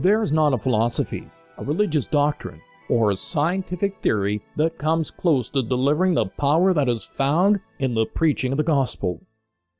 There is not a philosophy, a religious doctrine, or a scientific theory that comes close to delivering the power that is found in the preaching of the gospel.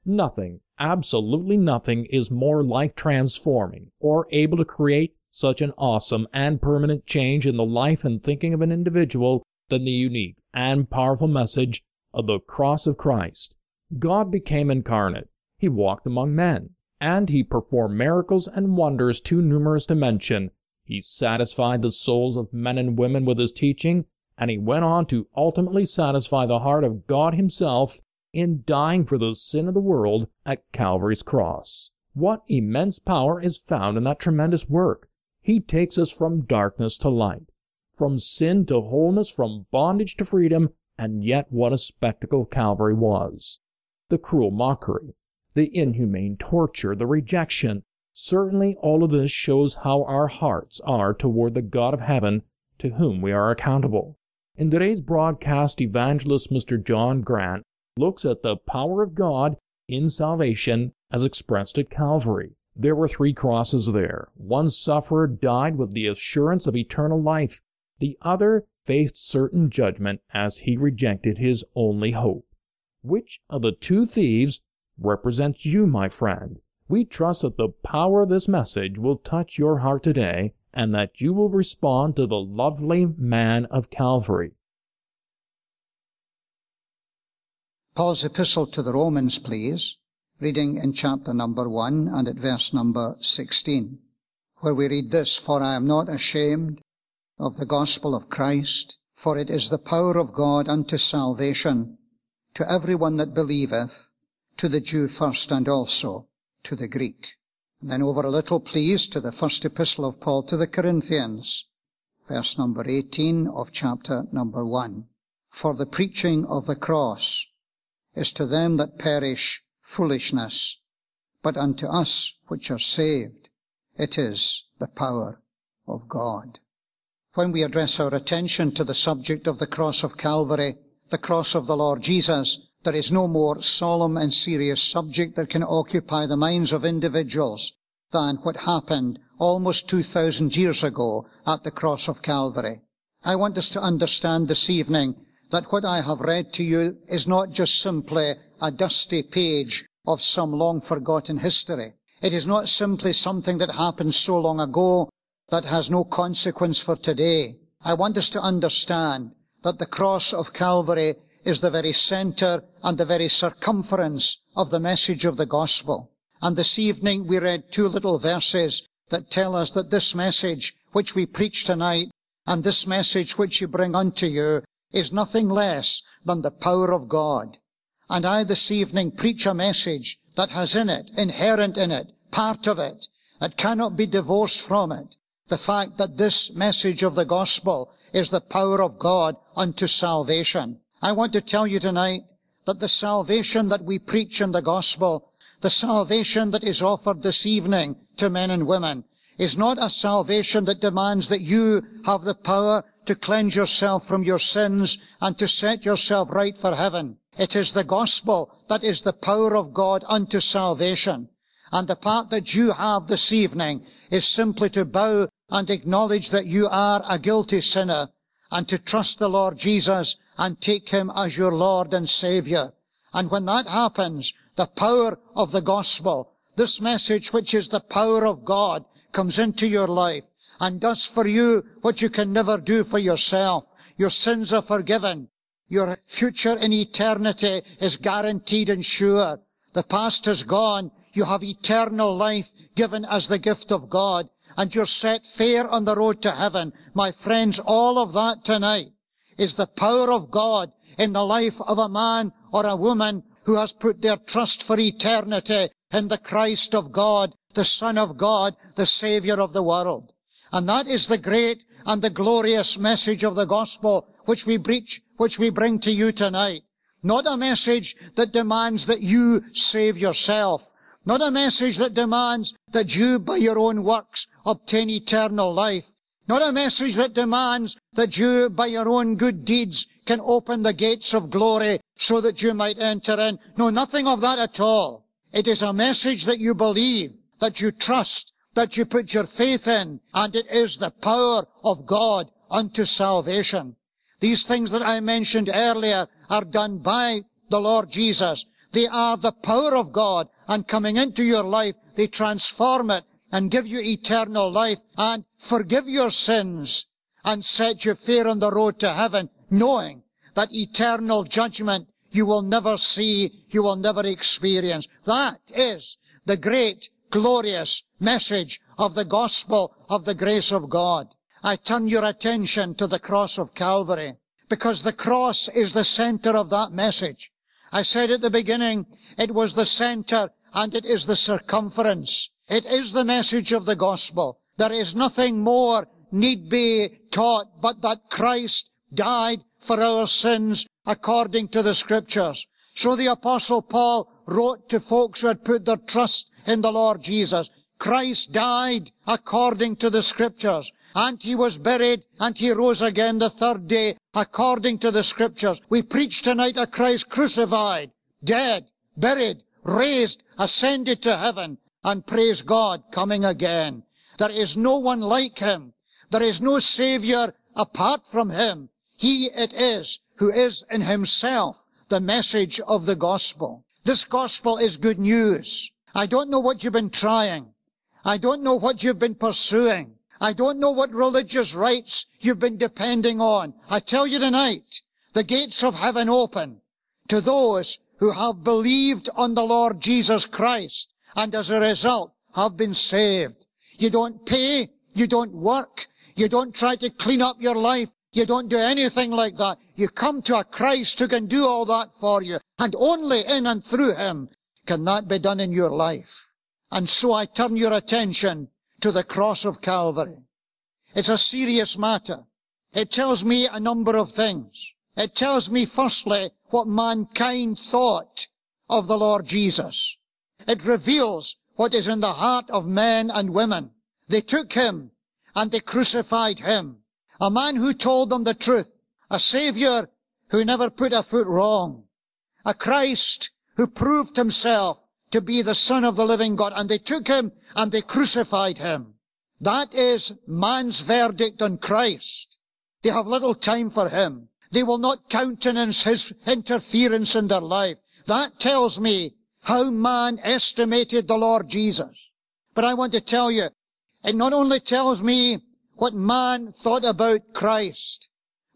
Nothing, absolutely nothing, is more life transforming or able to create such an awesome and permanent change in the life and thinking of an individual than the unique and powerful message of the cross of Christ. God became incarnate. He walked among men and he performed miracles and wonders too numerous to mention. He satisfied the souls of men and women with his teaching, and he went on to ultimately satisfy the heart of God himself in dying for the sin of the world at Calvary's cross. What immense power is found in that tremendous work! He takes us from darkness to light, from sin to wholeness, from bondage to freedom, and yet what a spectacle Calvary was! The cruel mockery, the inhumane torture, the rejection. Certainly all of this shows how our hearts are toward the God of heaven to whom we are accountable. In today's broadcast, evangelist Mr. John Grant looks at the power of God in salvation as expressed at Calvary. There were three crosses there. One sufferer died with the assurance of eternal life. The other faced certain judgment as he rejected his only hope. Which of the two thieves represents you, my friend. We trust that the power of this message will touch your heart today and that you will respond to the lovely man of Calvary. Paul's epistle to the Romans, please, reading in chapter number 1 and at verse number 16, where we read this, For I am not ashamed of the gospel of Christ, for it is the power of God unto salvation to every one that believeth, to the Jew first and also to the Greek. And then over a little, please, to the first epistle of Paul to the Corinthians, verse number 18 of chapter number 1. For the preaching of the cross is to them that perish foolishness, but unto us which are saved, it is the power of God. When we address our attention to the subject of the cross of Calvary, the cross of the Lord Jesus, there is no more solemn and serious subject that can occupy the minds of individuals than what happened almost 2,000 years ago at the cross of Calvary. I want us to understand this evening that what I have read to you is not just simply a dusty page of some long forgotten history. It is not simply something that happened so long ago that has no consequence for today. I want us to understand that the cross of Calvary is the very center and the very circumference of the message of the gospel. And this evening we read two little verses that tell us that this message which we preach tonight and this message which you bring unto you is nothing less than the power of God. And I this evening preach a message that has in it, inherent in it, part of it, that cannot be divorced from it, the fact that this message of the gospel is the power of God unto salvation. I want to tell you tonight that the salvation that we preach in the gospel, the salvation that is offered this evening to men and women, is not a salvation that demands that you have the power to cleanse yourself from your sins and to set yourself right for heaven. It is the gospel that is the power of God unto salvation. And the part that you have this evening is simply to bow and acknowledge that you are a guilty sinner and to trust the Lord Jesus and take Him as your Lord and Savior. And when that happens, the power of the gospel, this message which is the power of God, comes into your life and does for you what you can never do for yourself. Your sins are forgiven. Your future in eternity is guaranteed and sure. The past is gone. You have eternal life given as the gift of God. And you're set fair on the road to heaven. My friends, all of that tonight is the power of God in the life of a man or a woman who has put their trust for eternity in the Christ of God, the Son of God, the Savior of the world. And that is the great and the glorious message of the gospel which we preach, which we bring to you tonight. Not a message that demands that you save yourself. Not a message that demands that you by your own works obtain eternal life. Not a message that demands that you by your own good deeds can open the gates of glory so that you might enter in. No, nothing of that at all. It is a message that you believe, that you trust, that you put your faith in, and it is the power of God unto salvation. These things that I mentioned earlier are done by the Lord Jesus. They are the power of God, and coming into your life, they transform it and give you eternal life and forgive your sins and set you fair on the road to heaven, knowing that eternal judgment you will never see, you will never experience. That is the great, glorious message of the gospel of the grace of God. I turn your attention to the cross of Calvary because the cross is the center of that message. I said at the beginning, it was the center and it is the circumference. It is the message of the gospel. There is nothing more need be taught but that Christ died for our sins according to the scriptures. So the apostle Paul wrote to folks who had put their trust in the Lord Jesus. Christ died according to the scriptures. And he was buried and he rose again the third day according to the scriptures. We preach tonight a Christ crucified, dead, buried, raised, ascended to heaven, and praise God, coming again. There is no one like him. There is no Savior apart from him. He it is who is in himself the message of the gospel. This gospel is good news. I don't know what you've been trying. I don't know what you've been pursuing. I don't know what religious rites you've been depending on. I tell you tonight, the gates of heaven open to those who have believed on the Lord Jesus Christ and as a result have been saved. You don't pay, you don't work, you don't try to clean up your life, you don't do anything like that. You come to a Christ who can do all that for you. And only in and through Him can that be done in your life. And so I turn your attention to the cross of Calvary. It's a serious matter. It tells me a number of things. It tells me firstly what mankind thought of the Lord Jesus. It reveals what is in the heart of men and women. They took him and they crucified him. A man who told them the truth. A Savior who never put a foot wrong. A Christ who proved himself to be the Son of the living God. And they took him and they crucified him. That is man's verdict on Christ. They have little time for him. They will not countenance his interference in their life. That tells me how man estimated the Lord Jesus. But I want to tell you, it not only tells me what man thought about Christ,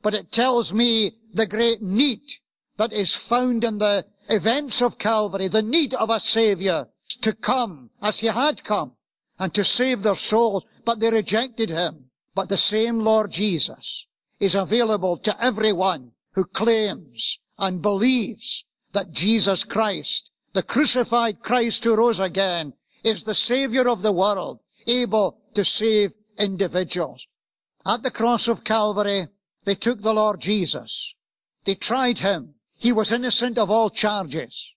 but it tells me the great need that is found in the events of Calvary, the need of a Savior to come as He had come and to save their souls, but they rejected Him. But the same Lord Jesus is available to everyone who claims and believes that Jesus Christ, the crucified Christ who rose again, is the Savior of the world, able to save individuals. At the cross of Calvary, they took the Lord Jesus. They tried him. He was innocent of all charges.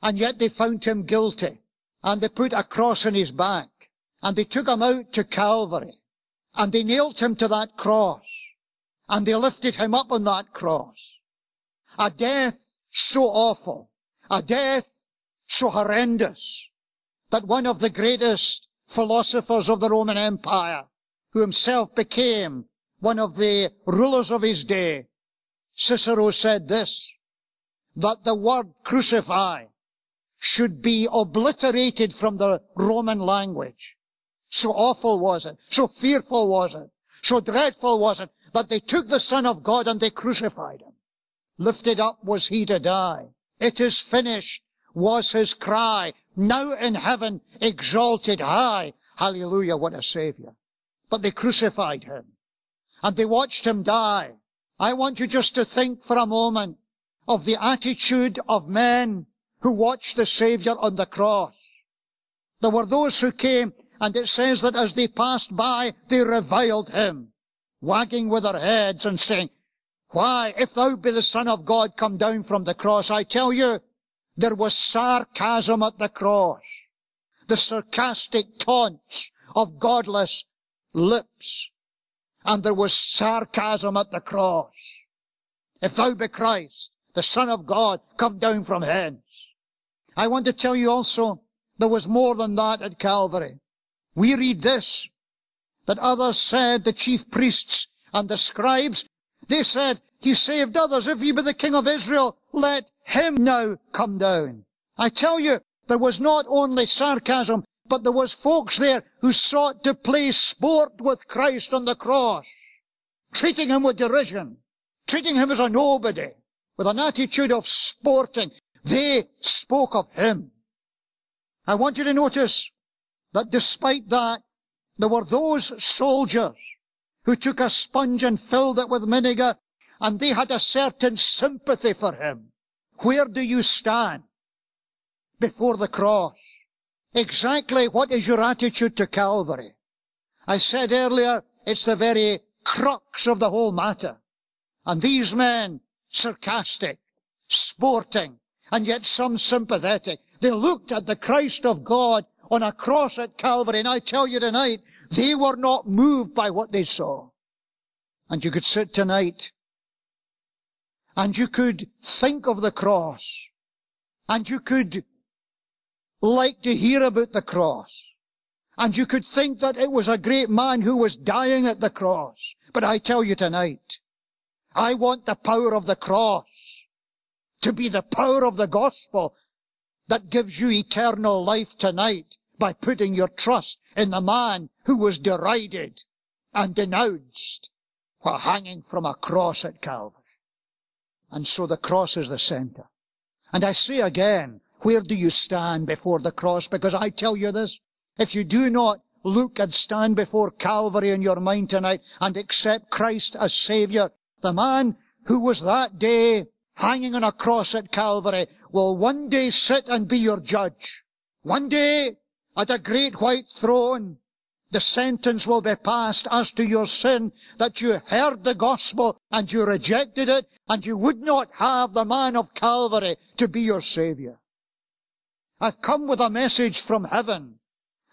And yet they found him guilty. And they put a cross on his back. And they took him out to Calvary. And they nailed him to that cross. And they lifted him up on that cross. A death so awful. A death so horrendous that one of the greatest philosophers of the Roman Empire, who himself became one of the rulers of his day, Cicero said this, that the word crucify should be obliterated from the Roman language. So awful was it, so fearful was it, so dreadful was it, that they took the Son of God and they crucified him. Lifted up was he to die. It is finished was his cry now in heaven exalted high. Hallelujah, what a Savior. but they crucified him. And they watched him die. I want you just to think for a moment of the attitude of men who watched the Saviour on the cross. There were those who came, and it says that as they passed by, they reviled him, wagging with their heads and saying, Why, if thou be the Son of God, come down from the cross. I tell you, there was sarcasm at the cross. The sarcastic taunts of godless lips. And there was sarcasm at the cross. If thou be Christ, the Son of God, come down from hence. I want to tell you also, there was more than that at Calvary. We read this, that others said, the chief priests and the scribes, they said, He saved others. If he be the King of Israel, let him now come down. I tell you, there was not only sarcasm, but there was folks there who sought to play sport with Christ on the cross, treating him with derision, treating him as a nobody, with an attitude of sporting. They spoke of him. I want you to notice that despite that, there were those soldiers who took a sponge and filled it with vinegar, and they had a certain sympathy for him. Where do you stand before the cross? Exactly what is your attitude to Calvary? I said earlier, it's the very crux of the whole matter. And these men, sarcastic, sporting, and yet some sympathetic. They looked at the Christ of God on a cross at Calvary, and I tell you tonight, they were not moved by what they saw. And you could sit tonight, and you could think of the cross, and you could like to hear about the cross, and you could think that it was a great man who was dying at the cross. But I tell you tonight, I want the power of the cross to be the power of the gospel that gives you eternal life tonight by putting your trust in the man who was derided and denounced while hanging from a cross at Calvary. And so the cross is the center. And I say again, where do you stand before the cross? Because I tell you this, if you do not look and stand before Calvary in your mind tonight and accept Christ as Savior, the man who was that day hanging on a cross at Calvary will one day sit and be your judge. One day, at a great white throne, the sentence will be passed as to your sin that you heard the gospel and you rejected it and you would not have the man of Calvary to be your savior. I've come with a message from heaven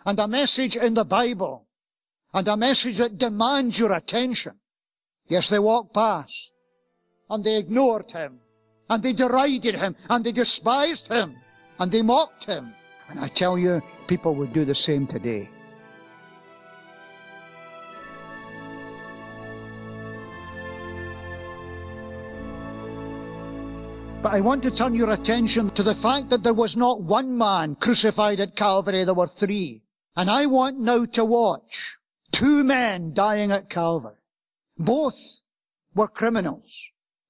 and a message in the Bible and a message that demands your attention. Yes, they walked past and they ignored him and they derided him, and they despised him, and they mocked him. And I tell you, people would do the same today. But I want to turn your attention to the fact that there was not one man crucified at Calvary, there were three. And I want now to watch two men dying at Calvary. Both were criminals.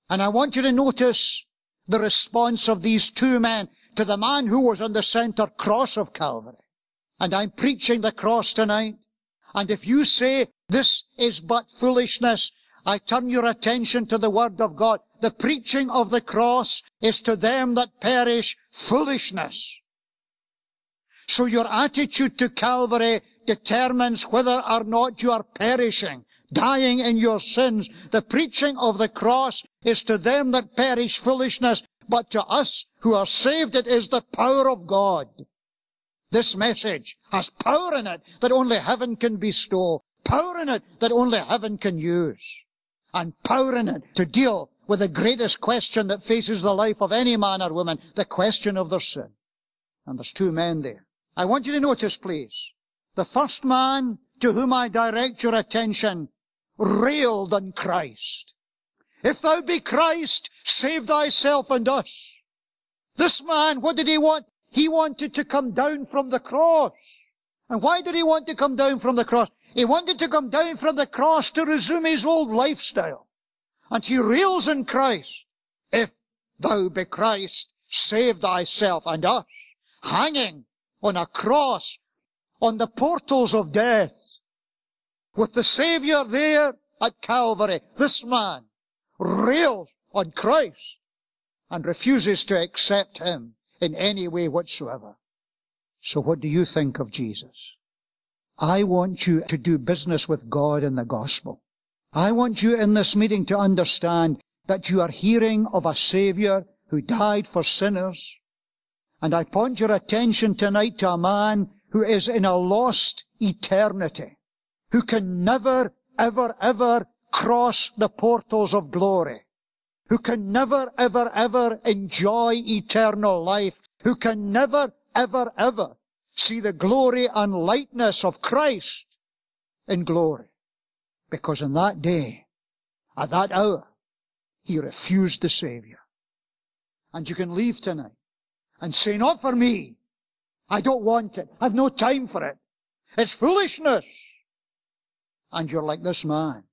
And I want you to notice the response of these two men to the man who was on the center cross of Calvary. And I'm preaching the cross tonight. And if you say this is but foolishness, I turn your attention to the Word of God. The preaching of the cross is to them that perish foolishness. So your attitude to Calvary determines whether or not you are perishing dying in your sins. The preaching of the cross is to them that perish foolishness, but to us who are saved it is the power of God. This message has power in it that only heaven can bestow, power in it that only heaven can use, and power in it to deal with the greatest question that faces the life of any man or woman, the question of their sin. And there's two men there. I want you to notice, please, the first man to whom I direct your attention railed on Christ. If thou be Christ, save thyself and us. This man, what did he want? He wanted to come down from the cross. And why did he want to come down from the cross? He wanted to come down from the cross to resume his old lifestyle. And he rails in Christ. If thou be Christ, save thyself and us. Hanging on a cross on the portals of death. with the Savior there at Calvary, this man rails on Christ and refuses to accept him in any way whatsoever. So what do you think of Jesus? I want you to do business with God in the gospel. I want you in this meeting to understand that you are hearing of a Savior who died for sinners. And I point your attention tonight to a man who is in a lost eternity, who can never, ever, ever cross the portals of glory, who can never, ever, ever enjoy eternal life, who can never, ever, ever see the glory and lightness of Christ in glory. Because in that day, at that hour, he refused the Savior. And you can leave tonight and say, not for me. I don't want it. I've no time for it. It's foolishness. And you're like this man.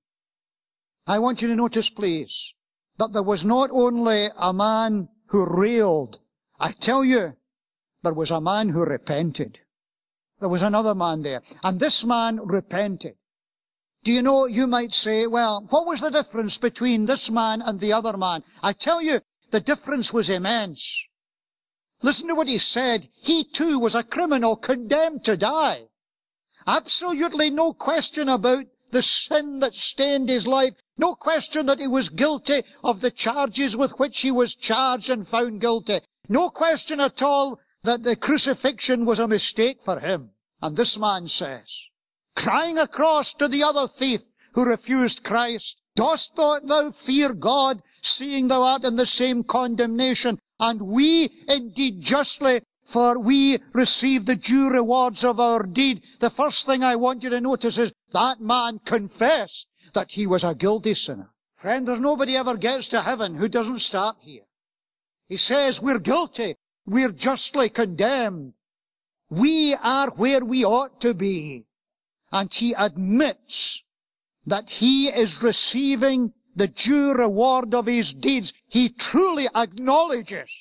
I want you to notice, please, that there was not only a man who railed. I tell you, there was a man who repented. There was another man there. And this man repented. Do you know, you might say, well, what was the difference between this man and the other man? I tell you, the difference was immense. Listen to what he said. He too was a criminal condemned to die. Absolutely no question about the sin that stained his life. No question that he was guilty of the charges with which he was charged and found guilty. No question at all that the crucifixion was a mistake for him. And this man says, crying across to the other thief who refused Christ, Dost thou fear God, seeing thou art in the same condemnation? And we indeed justly, for we receive the due rewards of our deed. The first thing I want you to notice is that man confessed that he was a guilty sinner. Friend, there's nobody ever gets to heaven who doesn't start here. He says we're guilty. We're justly condemned. We are where we ought to be. And he admits that he is receiving the due reward of his deeds. He truly acknowledges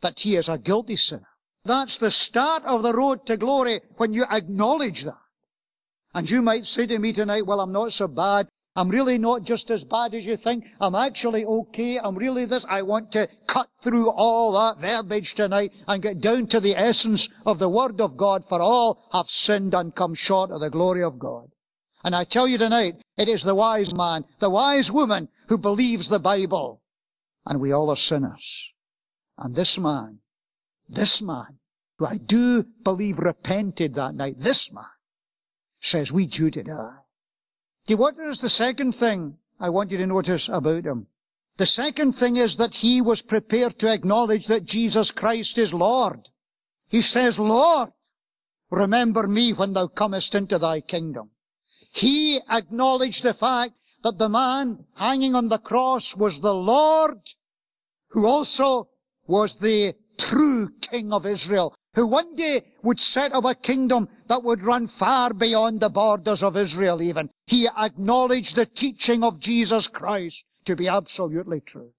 that he is a guilty sinner. That's the start of the road to glory when you acknowledge that. And you might say to me tonight, well, I'm not so bad. I'm really not just as bad as you think. I'm actually okay. I'm really this. I want to cut through all that verbiage tonight and get down to the essence of the Word of God for all have sinned and come short of the glory of God. And I tell you tonight, it is the wise man, the wise woman who believes the Bible. And we all are sinners. And this man, this man, who I do believe repented that night, this man, says we due to die. What is the second thing I want you to notice about him? The second thing is that he was prepared to acknowledge that Jesus Christ is Lord. He says, Lord, remember me when thou comest into thy kingdom. He acknowledged the fact that the man hanging on the cross was the Lord, who also was the true King of Israel, who one day would set up a kingdom that would run far beyond the borders of Israel even. He acknowledged the teaching of Jesus Christ to be absolutely true.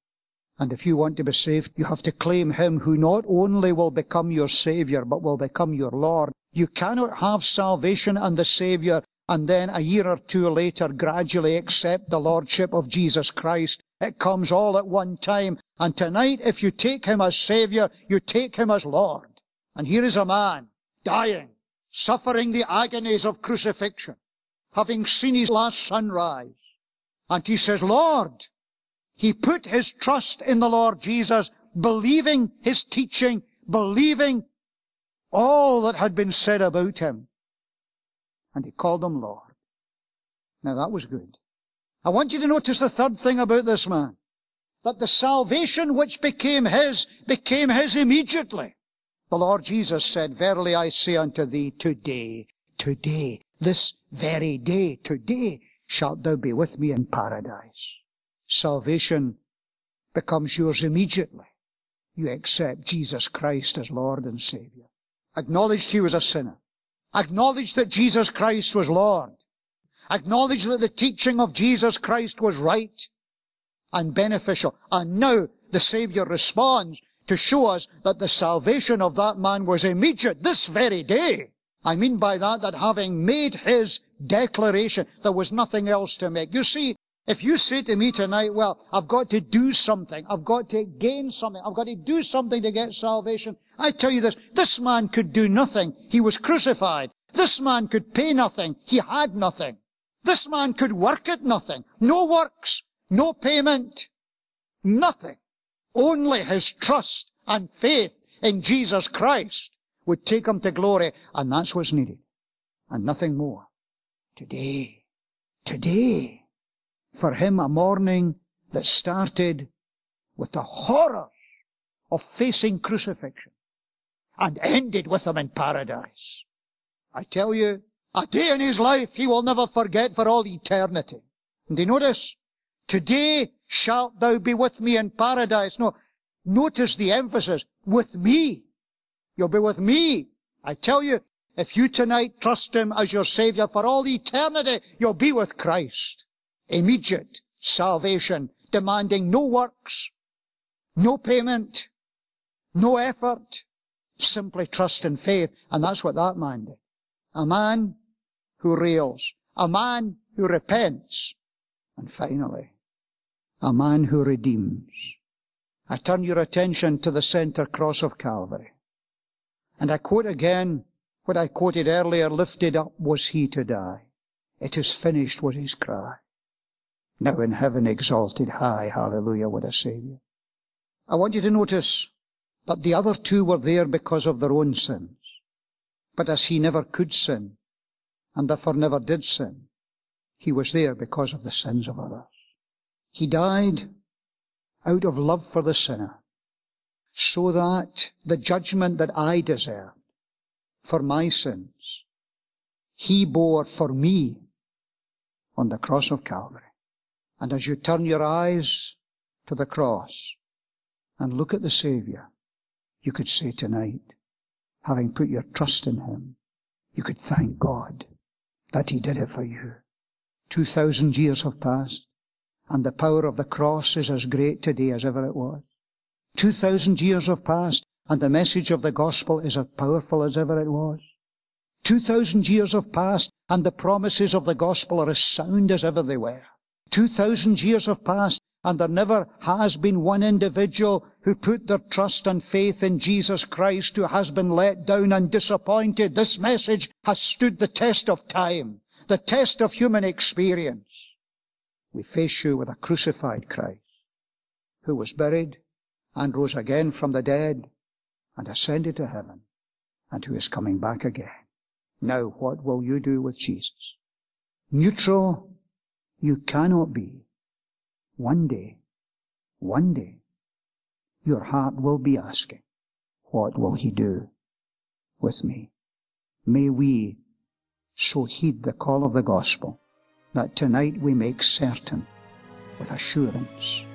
And if you want to be saved, you have to claim Him who not only will become your Savior, but will become your Lord. You cannot have salvation and the Savior and then a year or two later gradually accept the Lordship of Jesus Christ. It comes all at one time. And tonight, if you take Him as Savior, you take Him as Lord. And here is a man dying, suffering the agonies of crucifixion, having seen his last sunrise. And he says, Lord, he put his trust in the Lord Jesus, believing his teaching, believing all that had been said about him. And he called him Lord. Now that was good. I want you to notice the third thing about this man. That the salvation which became his, became his immediately. The Lord Jesus said, Verily I say unto thee, today, today, this very day, today, shalt thou be with me in paradise. Salvation becomes yours immediately. You accept Jesus Christ as Lord and Savior. Acknowledged he was a sinner. Acknowledged that Jesus Christ was Lord. Acknowledged that the teaching of Jesus Christ was right and beneficial. And now the Savior responds to show us that the salvation of that man was immediate this very day. I mean by that that having made his declaration, there was nothing else to make. You see, if you say to me tonight, well, I've got to do something, I've got to gain something, I've got to do something to get salvation, I tell you this, this man could do nothing. He was crucified. This man could pay nothing. He had nothing. This man could work at nothing. No works, no payment, nothing. Only his trust and faith in Jesus Christ would take him to glory, and that's what's needed. And nothing more. Today, today, for him a morning that started with the horrors of facing crucifixion and ended with him in paradise. I tell you, a day in his life he will never forget for all eternity. And do you notice? Today shalt thou be with me in paradise. No, notice the emphasis. With me. You'll be with me. I tell you, if you tonight trust him as your savior for all eternity, you'll be with Christ. Immediate salvation, demanding no works, no payment, no effort, simply trust and faith. And that's what that man did. A man who rails, a man who repents, and finally, a man who redeems. I turn your attention to the center cross of Calvary. And I quote again what I quoted earlier, lifted up was he to die. It is finished was his cry. Now in heaven exalted high, hallelujah, what a Savior. I want you to notice that the other two were there because of their own sins. But as he never could sin, and therefore never did sin, he was there because of the sins of others. He died out of love for the sinner, so that the judgment that I deserved for my sins, he bore for me on the cross of Calvary. And as you turn your eyes to the cross and look at the Savior, you could say tonight, having put your trust in Him, you could thank God that He did it for you. Two thousand years have passed, and the power of the cross is as great today as ever it was. Two thousand years have passed, and the message of the gospel is as powerful as ever it was. Two thousand years have passed, and the promises of the gospel are as sound as ever they were. Two thousand years have passed, and there never has been one individual who put their trust and faith in Jesus Christ who has been let down and disappointed. This message has stood the test of time, the test of human experience. We face you with a crucified Christ who was buried and rose again from the dead and ascended to heaven and who is coming back again. Now what will you do with Jesus? Neutral you cannot be one day, one day, your heart will be asking, what will he do with me? May we so heed the call of the gospel that tonight we make certain with assurance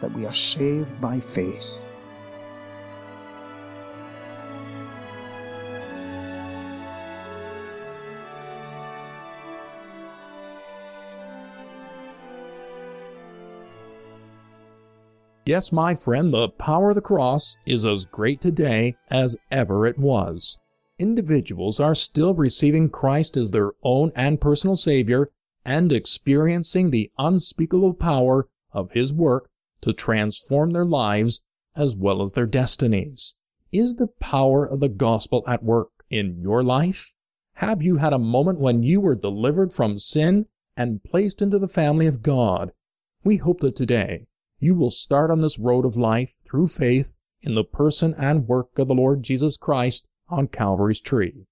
that we are saved by faith Yes, my friend, the power of the cross is as great today as ever it was. Individuals are still receiving Christ as their own and personal Savior and experiencing the unspeakable power of His work to transform their lives as well as their destinies. Is the power of the gospel at work in your life? Have you had a moment when you were delivered from sin and placed into the family of God? We hope that today you will start on this road of life through faith in the person and work of the Lord Jesus Christ on Calvary's tree.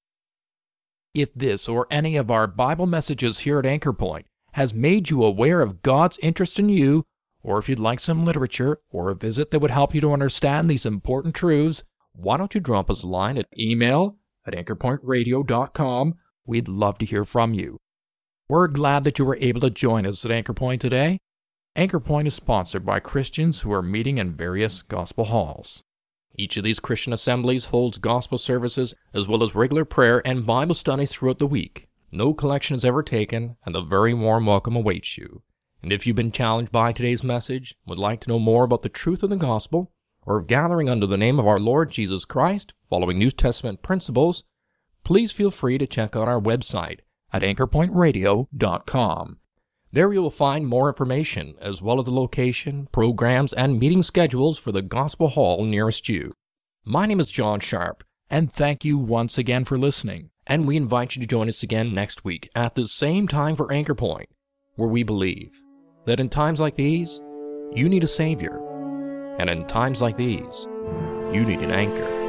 If this or any of our Bible messages here at Anchor Point has made you aware of God's interest in you, or if you'd like some literature or a visit that would help you to understand these important truths, why don't you drop us a line at email at anchorpointradio.com? We'd love to hear from you. We're glad that you were able to join us at Anchor Point today Anchor Point is sponsored by Christians who are meeting in various gospel halls. Each of these Christian assemblies holds gospel services as well as regular prayer and Bible studies throughout the week. No collection is ever taken, and a very warm welcome awaits you. And if you've been challenged by today's message, would like to know more about the truth of the gospel, or of gathering under the name of our Lord Jesus Christ, following New Testament principles, please feel free to check out our website at anchorpointradio.com. There you will find more information, as well as the location, programs, and meeting schedules for the Gospel Hall nearest you. My name is John Sharp, and thank you once again for listening. And we invite you to join us again next week at the same time for Anchor Point, where we believe that in times like these, you need a Savior, and in times like these, you need an anchor.